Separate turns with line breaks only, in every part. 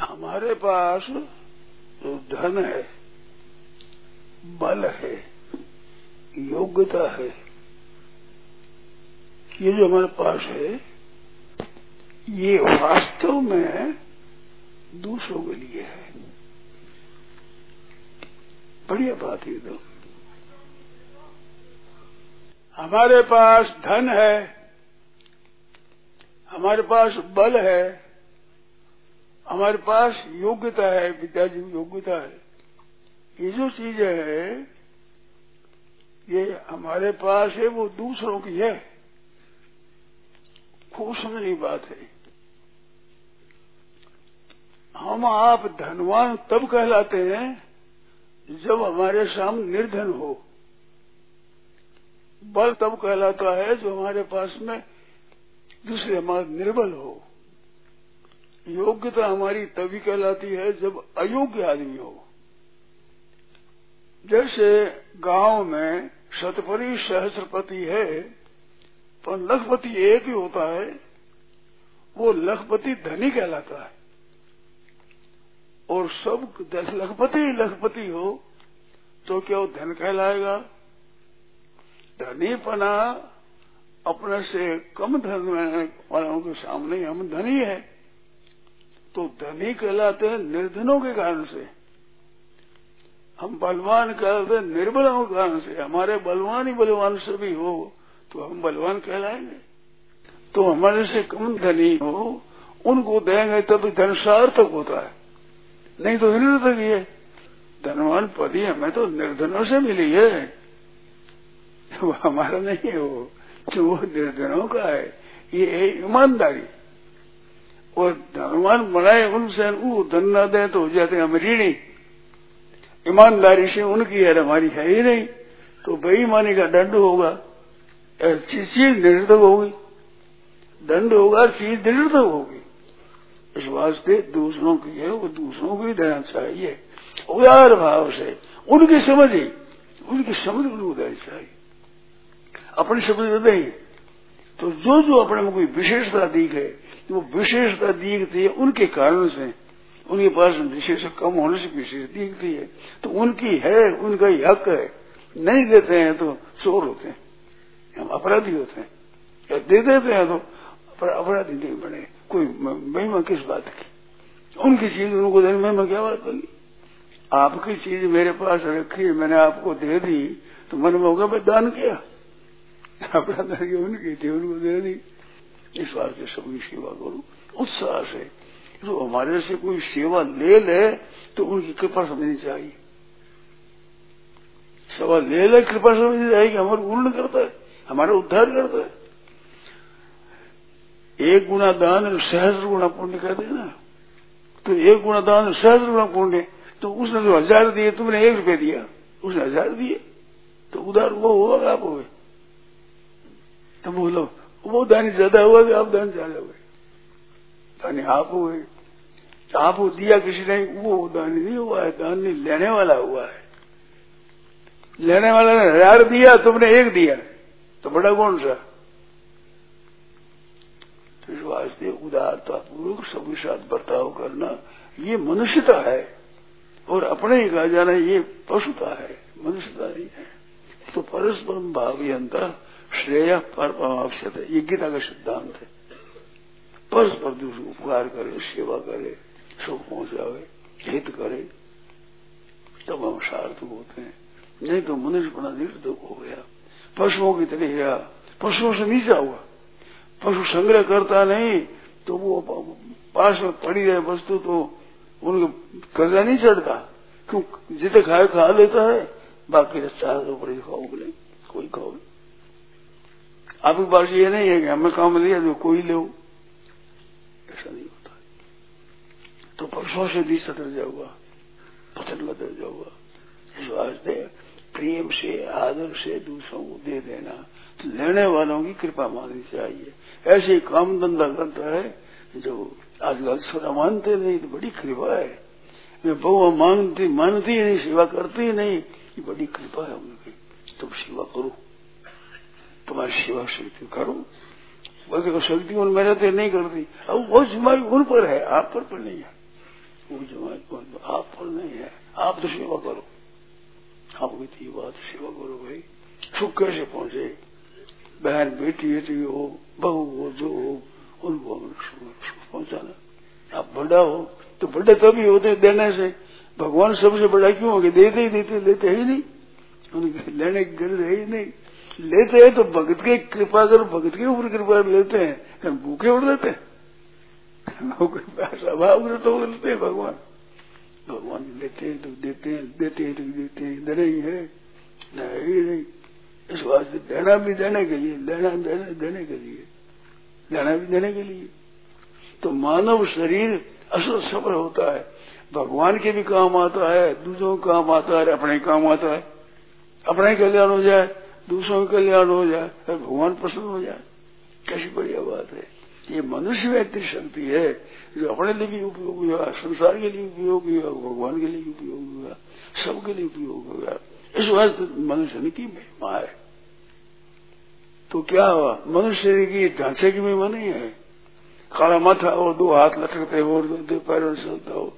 हमारे पास धन है बल है, योग्यता है। ये जो हमारे पास है, ये वास्तव में दूसरों के लिए है। बढ़िया बात है तो। हमारे पास धन है, हमारे पास बल है, हमारे पास योग्यता है विद्या जी योग्यता है। ये जो चीज़ है, ये हमारे पास है, वो दूसरों की है। खूब समझने बात है। हम आप धनवान तब कहलाते हैं, जब हमारे सामने निर्धन हो। बल तब कहलाता है, जो हमारे पास में दूसरे हमारे निर्बल हो। योग्यता हमारी तभी कहलाती है, जब अयोग्य आदमी हो। जैसे गाँव में शतपरी सहस्रपति है, पर लखपति एक ही होता है, वो लखपति धनी कहलाता है। और सब लखपति ही लखपति हो तो क्या वो धन कहलाएगा? धनीपना अपने से कम धन वालों के सामने हम धनी है। तो धनी कहलाते हैं निर्धनों के कारण से। हम बलवान कहते हैं निर्बलों के कारण से? हमारे बलवान ही बलवान से भी हो। तो हम बलवान कहलाएँगे। तो हमारे से कम धनी हो, उनको देंगे तभी धन सार्थक होता है। नहीं तो निर्थक ही है धनवान पदी हमें तो निर्धनों से मिली है। वो हमारा नहीं है वो जो वो निर्धनों का है। ये है ईमानदारी। और धनवान बनाए उनसे वो धन न दे तो हो जाते हम ऋणी। ईमानदारी से उनकी है, हमारी है ही नहीं। तो बेईमानी का दंड होगा। चीज़ निरर्थक होगी। दंड होगा चीज़ निरर्थक होगी। इस वास्ते दूसरों की है, वो दूसरों को ही देना चाहिए उदार भाव से, उनकी समझ ही, उनकी समझ उनको देनी चाहिए अपनी समझ तो नहीं तो जो जो अपने में कोई विशेषता दिख है, वो विशेषता दिखती है उनके कारण से। उनके पास विशेष कम होने से विशेष दिखती है तो उनकी है, उनका ही हक है। नहीं देते हैं तो चोर होते हैं। हम अपराधी होते हैं। या दे देते हैं तो अपराधी नहीं बने। कोई महिमा किस बात की? उनकी चीज़, उनको देने महिमा क्या बात होगी आपकी चीज़ मेरे पास रखी, मैंने आपको दे दी तो मन में होगा मैं दान किया। दान उनकी थी, उनको दे दी। इस बात से सबकी सेवा करूँ। उत्साह से जो हमारे से कोई सेवा ले ले तो उनकी कृपा समझनी चाहिए। सेवा ले ले, कृपा समझनी चाहिए हमारा पूर्ण करता है, हमारा उद्धार करता है। एक गुना दान सहस्र गुना पुण्य कहते हैं ना तो एक गुना दान सहस्र गुना पुण्य तो उसने जो हज़ार दिए, तुमने एक रुपये दिया, उसने हज़ार दिए तो उधार वो हुआ आप हुए तो बोलो, वो दानी ज़्यादा हुआ कि आप दान ज़्यादा हुए दानी आप हुए। आप दिया किसी ने, वो दानी नहीं हुआ है, दानी लेने वाला हुआ है। लेने वाला ने हज़ार दिया, तुमने एक दिया। तो बड़ा कौन सा? तो इस वास्ते उदारता पूर्वक सबके साथ बर्ताव करना, ये मनुष्यता है। और अपने ही कहा जाना, ये पशुता है, मनुष्यता नहीं है। तो परस्पर भावी अंतर श्रेय पर है ये गीता का सिद्धांत है। परस्पर दूसरे उपकार करे सेवा करे सुख पहुंचावे हित करे तब हम सार्थक होते हैं नहीं तो मनुष्य बड़ा निर्धक हो गया पशुओं की तरह गया पशुओं से नीचा हुआ पशु संग्रह करता नहीं तो वो पास में पड़ी रहे वस्तु तो उनको कर्जा नहीं चढ़ता क्यों जितने खाए खा लेता है बाकी चार तो बड़ी बोले कोई खाओ आपकी बात ये नहीं है कि हमें काम लिया जो कोई ले ऐसा नहीं होता तो परसों से नीचा दर्जा जाऊँगा पतन दर्जा हुआ इस वास्ते प्रेम से, आदर से दूसरों को दे देना। तो लेने वालों की कृपा माननी चाहिए। ऐसे काम धंधा करता है, जो आजकल थोड़ा मानते नहीं तो बड़ी कृपा है। मैं बहु मानती मानती नहीं, सेवा करती नहीं ये बड़ी कृपा है उनकी। तुम सेवा करो। तुम्हारी सेवा शक्ति करो। बल्कि तो शक्ति उन मेरे तो नहीं करती। अब वो ज़िम्मेदारी उन पर है, आप पर पर नहीं है। वो ज़िम्मेदारी आप फल नहीं है। आप तो सेवा करो। आपकी तो ये बात, सेवा करो भाई। सुख कैसे पहुँचे? बहन बेटी बेटी हो, बहू हो, जो हो, उनको हम सुख पहुंचाना। आप बड़ा हो तो बड़े तभी होते देने से। भगवान सबसे बड़ा क्यों होंगे? देते ही देते, लेते ही नहीं। उनके लेने की गरज है ही नहीं। लेते हैं तो भगत की कृपा कर, भगत के ऊपर कृपा लेते हैं। भूखे उड़ देते हैं। स्वभाव तो लेते हैं भगवान भगवान लेते हैं तो देते हैं देते हैं तो देते हैं देने ही है नहीं इस वास्ते देना भी देने के लिए देना देने देने के लिए लेना भी देने के लिए तो मानव शरीर असल सफल होता है भगवान के भी काम आता है, दूसरों का काम आता है, अपने काम आता है, अपने कल्याण हो जाए, दूसरों का कल्याण हो जाए, भगवान प्रसन्न हो जाए। कैसी बढ़िया बात है। ये मनुष्य व्यक्ति शक्ति है, जो अपने लिए भी उपयोगी हुआ, संसार के लिए उपयोगी हुआ, भगवान के लिए उपयोगी हुआ, सबके लिए उपयोग होगा इस वास्ते मनुष्य की महिमा है। तो क्या हुआ? मनुष्य की ढांचे की महिमा नहीं है। काला माथा और दो हाथ लटकते हो, दो पैरों से चलता हो,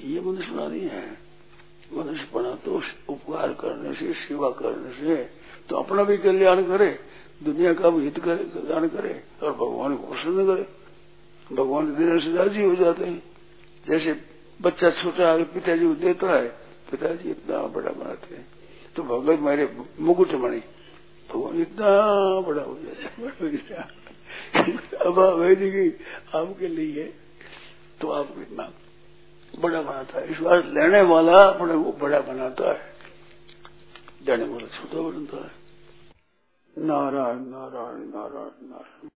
ये मनुष्य नहीं है। मनुष्य बना तो उपकार करने से, सेवा करने से तो अपना भी कल्याण करे दुनिया का भी हित करे, कल्याण करे और भगवान को प्रसन्न करे। भगवान देने से राज़ी हो जाते हैं। जैसे बच्चा छोटा आगे पिताजी को देता है, पिताजी इतना बड़ा बनाते हैं। तो भगवत मेरे मुकुट मणि, भगवान इतना बड़ा हो जाता है अब वेदी आपके लिए तो आपको इतना बड़ा बनाता है। बार लेने वाला अपने को बड़ा बनाता है। देने वाला छोटा बनता है। Nara, not Nara, not.